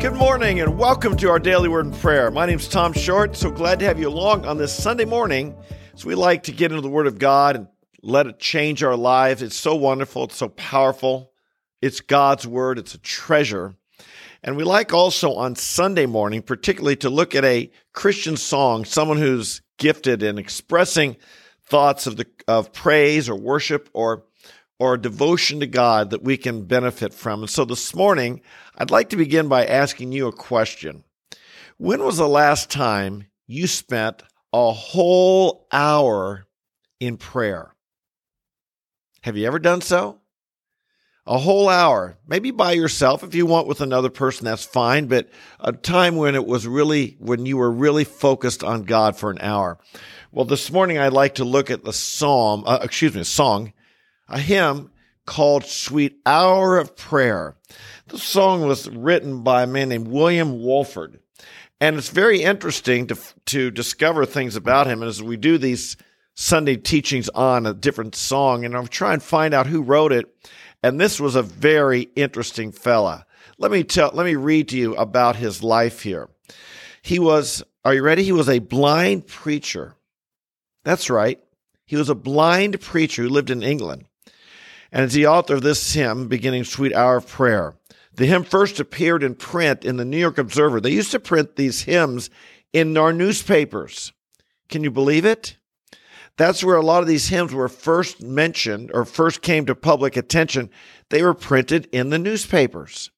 Good morning and welcome to our daily word and prayer. My name is Tom Short. So glad to have you along on this Sunday morning. So we like to get into the word of God and let it change our lives. It's so wonderful, it's so powerful. It's God's word, it's a treasure. And we like also on Sunday morning, particularly to look at a Christian song, someone who's gifted in expressing thoughts of the of praise or worship or or devotion to God that we can benefit from. And so this morning, I'd like to begin by asking you a question. When was the last time you spent a whole hour in prayer? Have you ever done so? A whole hour, maybe by yourself. If you want with another person, that's fine, but a time when it was really, when you were really focused on God for an hour. Well, this morning I'd like to look at the psalm, uh, excuse me, song a hymn called Sweet Hour of Prayer. The song was written by a man named William Walford. And it's very interesting to, to discover things about him as we do these Sunday teachings on a different song. And I'm trying to find out who wrote it. And this was a very interesting fella. Let me tell, let me read to you about his life here. He was, are you ready? He was a blind preacher. That's right. He was a blind preacher who lived in England and is the author of this hymn, beginning Sweet Hour of Prayer. The hymn first appeared in print in the New York Observer. They used to print these hymns in our newspapers. Can you believe it? That's where a lot of these hymns were first mentioned or first came to public attention. They were printed in the newspapers.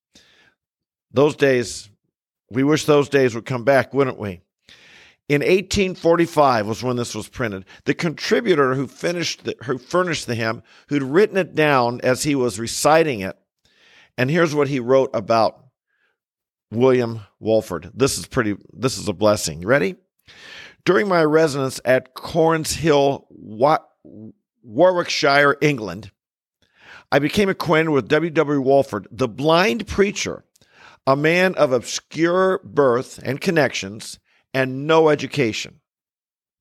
Those days, we wish those days would come back, wouldn't we? In 1845 was when this was printed. The contributor who finished the, who furnished the hymn, who'd written it down as he was reciting it, and here's what he wrote about William Walford. This is pretty. This is a blessing. You ready? During my residence at Coleshill, Warwickshire, England, I became acquainted with W. W. Walford, the blind preacher, a man of obscure birth and connections and no education.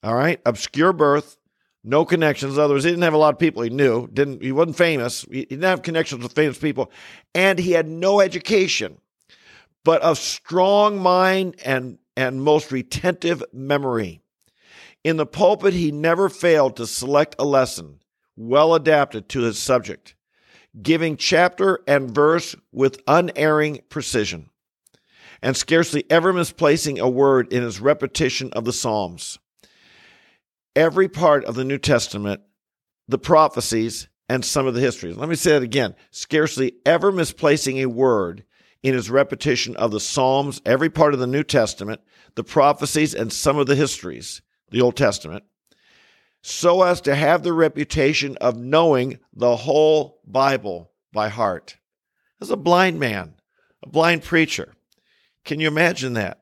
All right, obscure birth, no connections. In other words, he didn't have a lot of people he knew. Didn't he wasn't famous. He didn't have connections with famous people, and he had no education, but a strong mind and and most retentive memory. In the pulpit, he never failed to select a lesson well adapted to his subject, giving chapter and verse with unerring precision and scarcely ever misplacing a word in his repetition of the Psalms. Every part of the New Testament, the prophecies, and some of the histories. Let me say it again scarcely ever misplacing a word in his repetition of the Psalms, every part of the New Testament, the prophecies, and some of the histories, the Old Testament, so as to have the reputation of knowing the whole Bible by heart. As a blind man, a blind preacher. Can you imagine that?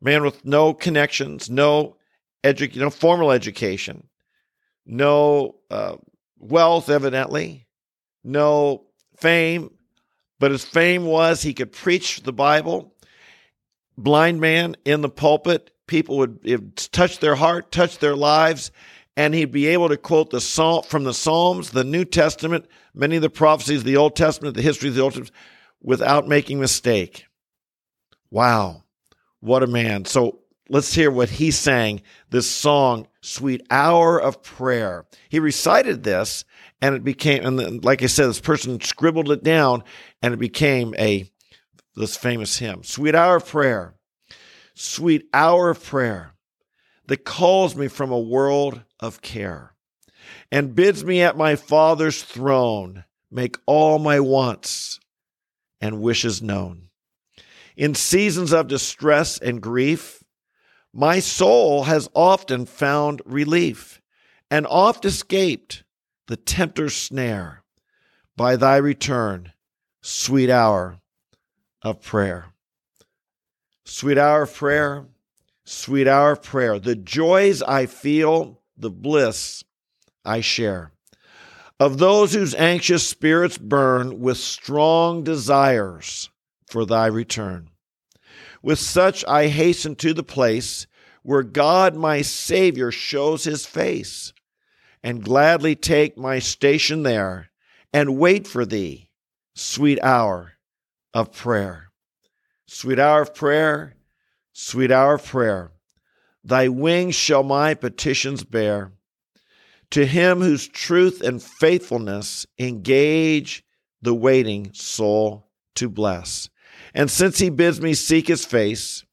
Man with no connections, no edu- no formal education, no uh, wealth, evidently, no fame, but his fame was he could preach the Bible. Blind man in the pulpit, people would touch their heart, touch their lives, and he'd be able to quote the psalm from the Psalms, the New Testament, many of the prophecies, of the Old Testament, the history of the Old Testament, without making mistake. Wow, what a man. So let's hear what he sang this song, Sweet Hour of Prayer. He recited this and it became, and then, like I said, this person scribbled it down and it became a, this famous hymn, Sweet Hour of Prayer. Sweet hour of prayer that calls me from a world of care and bids me at my Father's throne make all my wants and wishes known. In seasons of distress and grief, my soul has often found relief and oft escaped the tempter's snare by thy return, sweet hour of prayer. Sweet hour of prayer, sweet hour of prayer. The joys I feel, the bliss I share. Of those whose anxious spirits burn with strong desires for thy return. With such I hasten to the place where God my Savior shows his face, and gladly take my station there and wait for thee, sweet hour of prayer. Sweet hour of prayer, sweet hour of prayer. Thy wings shall my petitions bear. To him whose truth and faithfulness engage the waiting soul to bless. And since he bids me seek his face,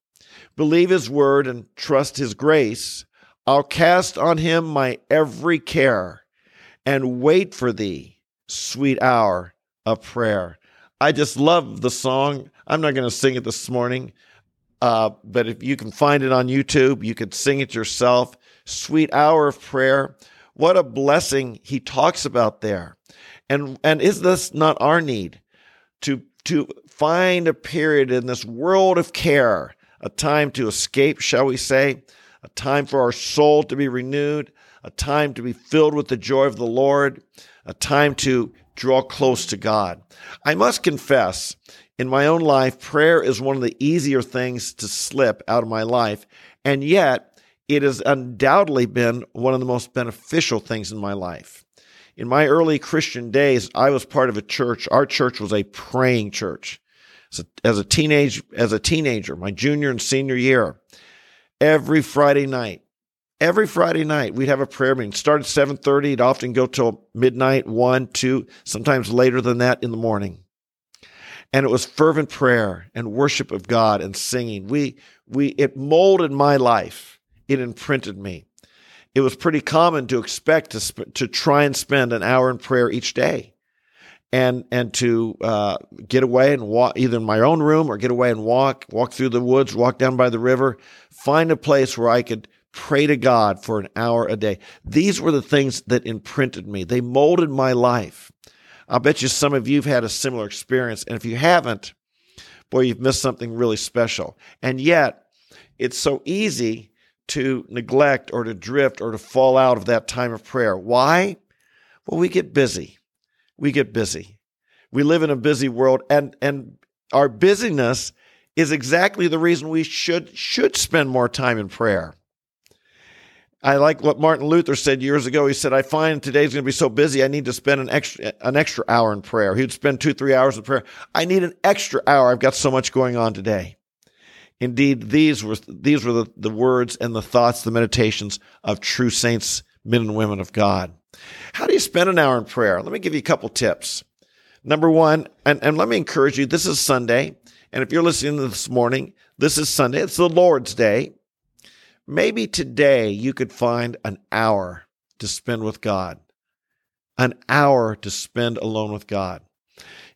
believe his word, and trust his grace, I'll cast on him my every care and wait for thee, sweet hour of prayer. I just love the song. I'm not going to sing it this morning, uh, but if you can find it on YouTube, you could sing it yourself. Sweet hour of prayer. What a blessing he talks about there. And and is this not our need to to find a period in this world of care, a time to escape, shall we say, a time for our soul to be renewed, a time to be filled with the joy of the Lord, a time to draw close to God. I must confess, in my own life, prayer is one of the easier things to slip out of my life, and yet it has undoubtedly been one of the most beneficial things in my life. In my early Christian days, I was part of a church. Our church was a praying church. As a, as a teenage, as a teenager, my junior and senior year, every Friday night, every Friday night we'd have a prayer meeting. Start at seven thirty. It'd often go till midnight, one, two, sometimes later than that in the morning. And it was fervent prayer and worship of God and singing. We we it molded my life it imprinted me. It was pretty common to expect to sp- to try and spend an hour in prayer each day, and and to uh, get away and walk either in my own room or get away and walk walk through the woods, walk down by the river, find a place where I could pray to God for an hour a day. These were the things that imprinted me. They molded my life. I'll bet you some of you have had a similar experience, and if you haven't, boy, you've missed something really special. And yet, it's so easy to neglect or to drift or to fall out of that time of prayer. Why? Well, we get busy. We get busy. We live in a busy world and, and our busyness is exactly the reason we should, should spend more time in prayer. I like what Martin Luther said years ago. He said, I find today's going to be so busy, I need to spend an extra, an extra hour in prayer. He'd spend two, three hours in prayer. I need an extra hour. I've got so much going on today. Indeed, these were these were the, the words and the thoughts, the meditations of true saints, men and women of God. How do you spend an hour in prayer? Let me give you a couple tips. Number one, and, and let me encourage you, this is Sunday. And if you're listening this morning, this is Sunday. It's the Lord's Day. Maybe today you could find an hour to spend with God, an hour to spend alone with God.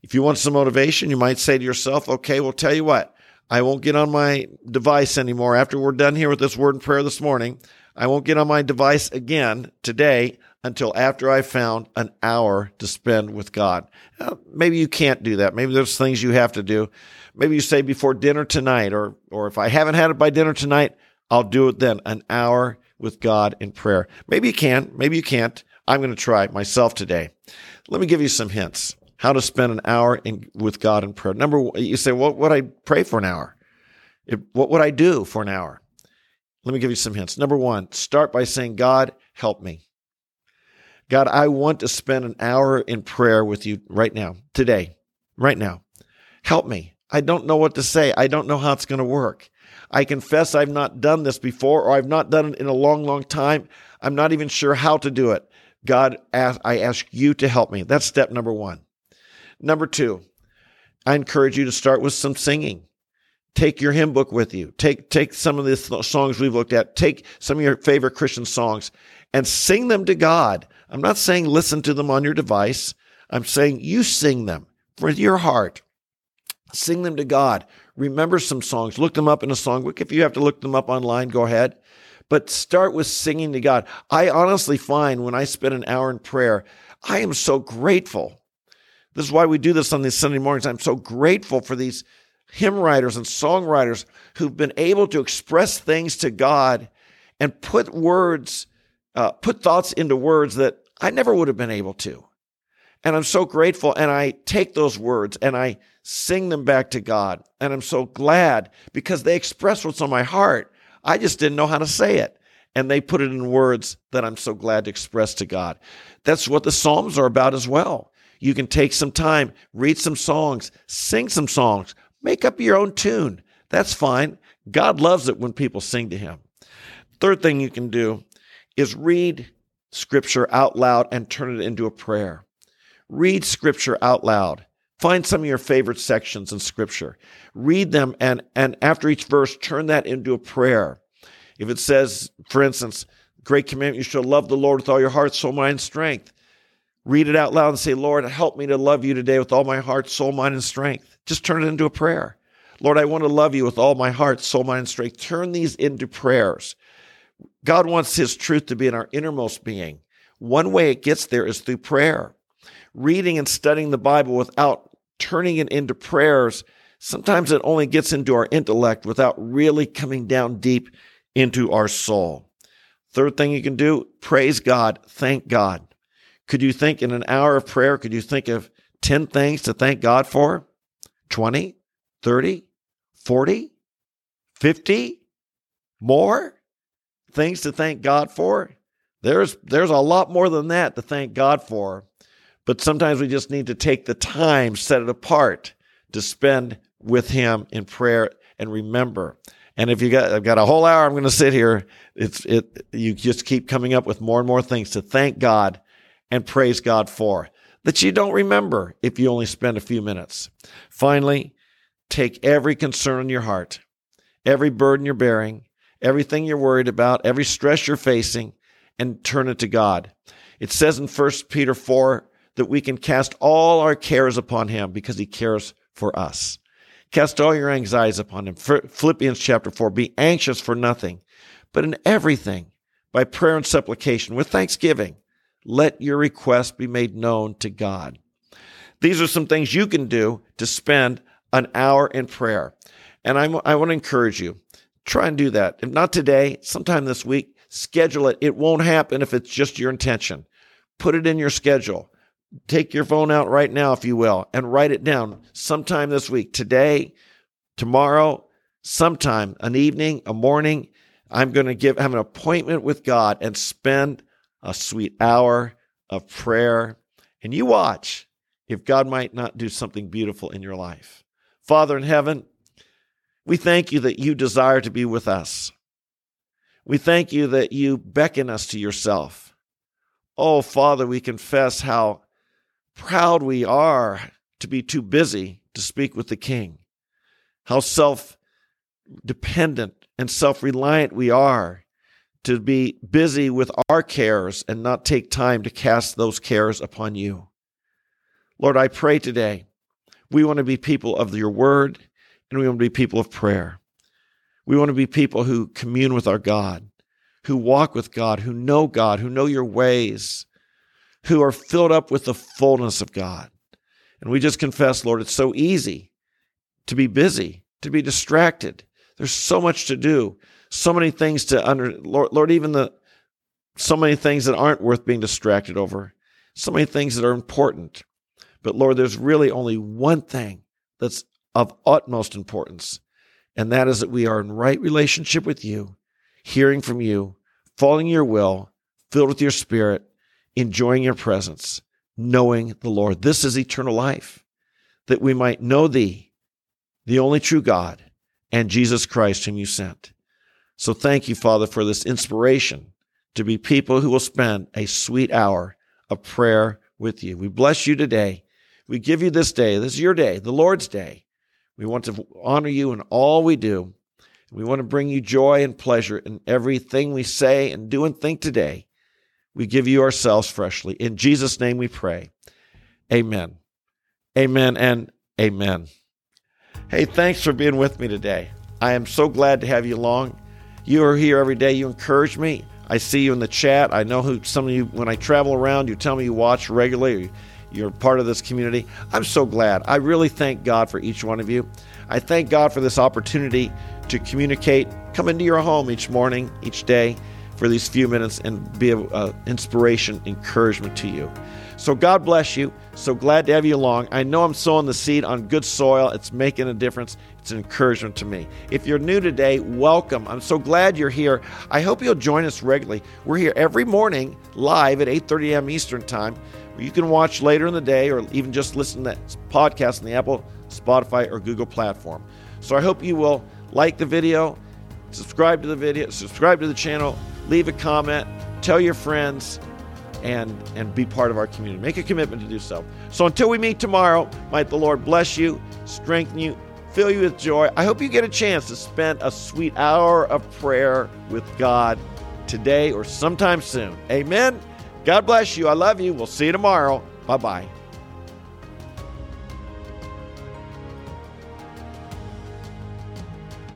If you want some motivation, you might say to yourself, okay, well, tell you what, I won't get on my device anymore after we're done here with this word and prayer this morning. I won't get on my device again today until after I found an hour to spend with God. Uh, maybe you can't do that. Maybe there's things you have to do. Maybe you say before dinner tonight, or, or if I haven't had it by dinner tonight, I'll do it then. An hour with God in prayer. Maybe you can. Maybe you can't. I'm going to try myself today. Let me give you some hints how to spend an hour in, with God in prayer. Number one, you say, what would I pray for an hour? What would I do for an hour? Let me give you some hints. Number one, start by saying, God, help me. God, I want to spend an hour in prayer with you right now, today, right now. Help me. I don't know what to say. I don't know how it's going to work. I confess I've not done this before or I've not done it in a long, long time. I'm not even sure how to do it. God, I ask you to help me. That's step number one. Number two, I encourage you to start with some singing. Take your hymn book with you. Take, take some of the songs we've looked at. Take some of your favorite Christian songs and sing them to God. I'm not saying listen to them on your device. I'm saying you sing them with your heart. Sing them to God. Remember some songs. Look them up in a songbook. If you have to look them up online, go ahead. But start with singing to God. I honestly find when I spend an hour in prayer, I am so grateful this is why we do this on these Sunday mornings. I'm so grateful for these hymn writers and songwriters who've been able to express things to God and put words, uh, put thoughts into words that I never would have been able to. And I'm so grateful. And I take those words and I sing them back to God. And I'm so glad because they express what's on my heart. I just didn't know how to say it. And they put it in words that I'm so glad to express to God. That's what the Psalms are about as well. You can take some time, read some songs, sing some songs, Make up your own tune. That's fine. God loves it when people sing to him. Third thing you can do is read scripture out loud and turn it into a prayer. Read scripture out loud. Find some of your favorite sections in scripture. Read them and, and after each verse, turn that into a prayer. If it says, for instance, great commandment, you shall love the Lord with all your heart, soul, mind, and strength. Read it out loud and say, Lord, help me to love you today with all my heart, soul, mind, and strength. Just turn it into a prayer. Lord, I want to love you with all my heart, soul, mind, and strength. Turn these into prayers. God wants his truth to be in our innermost being. One way it gets there is through prayer. Reading and studying the Bible without turning it into prayers, sometimes it only gets into our intellect without really coming down deep into our soul. Third thing you can do, praise God, thank God. Could you think in an hour of prayer, could you think of 10 things to thank God for? 20, 30, 40, 50, more things to thank God for? There's there's a lot more than that to thank God for. But sometimes we just need to take the time, set it apart to spend with him in prayer and remember. And if you got I've got a whole hour I'm going to sit here, it's it you just keep coming up with more and more things to thank God and praise God for that you don't remember if you only spend a few minutes. Finally, take every concern in your heart, every burden you're bearing, everything you're worried about, every stress you're facing, and turn it to God. It says in 1 Peter 4 that we can cast all our cares upon Him because He cares for us. Cast all your anxieties upon Him. Philippians chapter 4 Be anxious for nothing, but in everything, by prayer and supplication, with thanksgiving, let your request be made known to God. These are some things you can do to spend an hour in prayer. And I'm, I want to encourage you try and do that. If not today, sometime this week, schedule it. It won't happen if it's just your intention. Put it in your schedule. Take your phone out right now, if you will, and write it down sometime this week. Today, tomorrow, sometime, an evening, a morning. I'm going to give have an appointment with God and spend a sweet hour of prayer. And you watch if God might not do something beautiful in your life. Father in heaven, we thank you that you desire to be with us. We thank you that you beckon us to yourself. Oh, Father, we confess how proud we are to be too busy to speak with the King, how self dependent and self reliant we are to be busy with our cares and not take time to cast those cares upon you. Lord, I pray today we want to be people of your word and we want to be people of prayer. We want to be people who commune with our God, who walk with God, who know God, who know your ways, who are filled up with the fullness of God. And we just confess, Lord, it's so easy to be busy, to be distracted. There's so much to do, so many things to under Lord, Lord even the so many things that aren't worth being distracted over, so many things that are important. But Lord, there's really only one thing that's of utmost importance, and that is that we are in right relationship with you, hearing from you, following your will, filled with your spirit, enjoying your presence, knowing the Lord. This is eternal life, that we might know thee, the only true God, and Jesus Christ, whom you sent. So thank you, Father, for this inspiration to be people who will spend a sweet hour of prayer with you. We bless you today. We give you this day. This is your day, the Lord's day. We want to honor you in all we do. We want to bring you joy and pleasure in everything we say and do and think today. We give you ourselves freshly. In Jesus' name we pray. Amen. Amen and amen. Hey, thanks for being with me today. I am so glad to have you along. You are here every day. You encourage me. I see you in the chat. I know who some of you, when I travel around, you tell me you watch regularly you're part of this community. I'm so glad. I really thank God for each one of you. I thank God for this opportunity to communicate, come into your home each morning, each day for these few minutes and be an uh, inspiration, encouragement to you. So God bless you. So glad to have you along. I know I'm sowing the seed on good soil. It's making a difference. It's an encouragement to me. If you're new today, welcome. I'm so glad you're here. I hope you'll join us regularly. We're here every morning live at 8:30 a.m. Eastern Time. You can watch later in the day or even just listen to that podcast on the Apple Spotify, or Google platform. So I hope you will like the video, subscribe to the video, subscribe to the channel, leave a comment, tell your friends, and and be part of our community. Make a commitment to do so. So until we meet tomorrow, might the Lord bless you, strengthen you, fill you with joy. I hope you get a chance to spend a sweet hour of prayer with God today or sometime soon. Amen. God bless you. I love you. We'll see you tomorrow. Bye bye.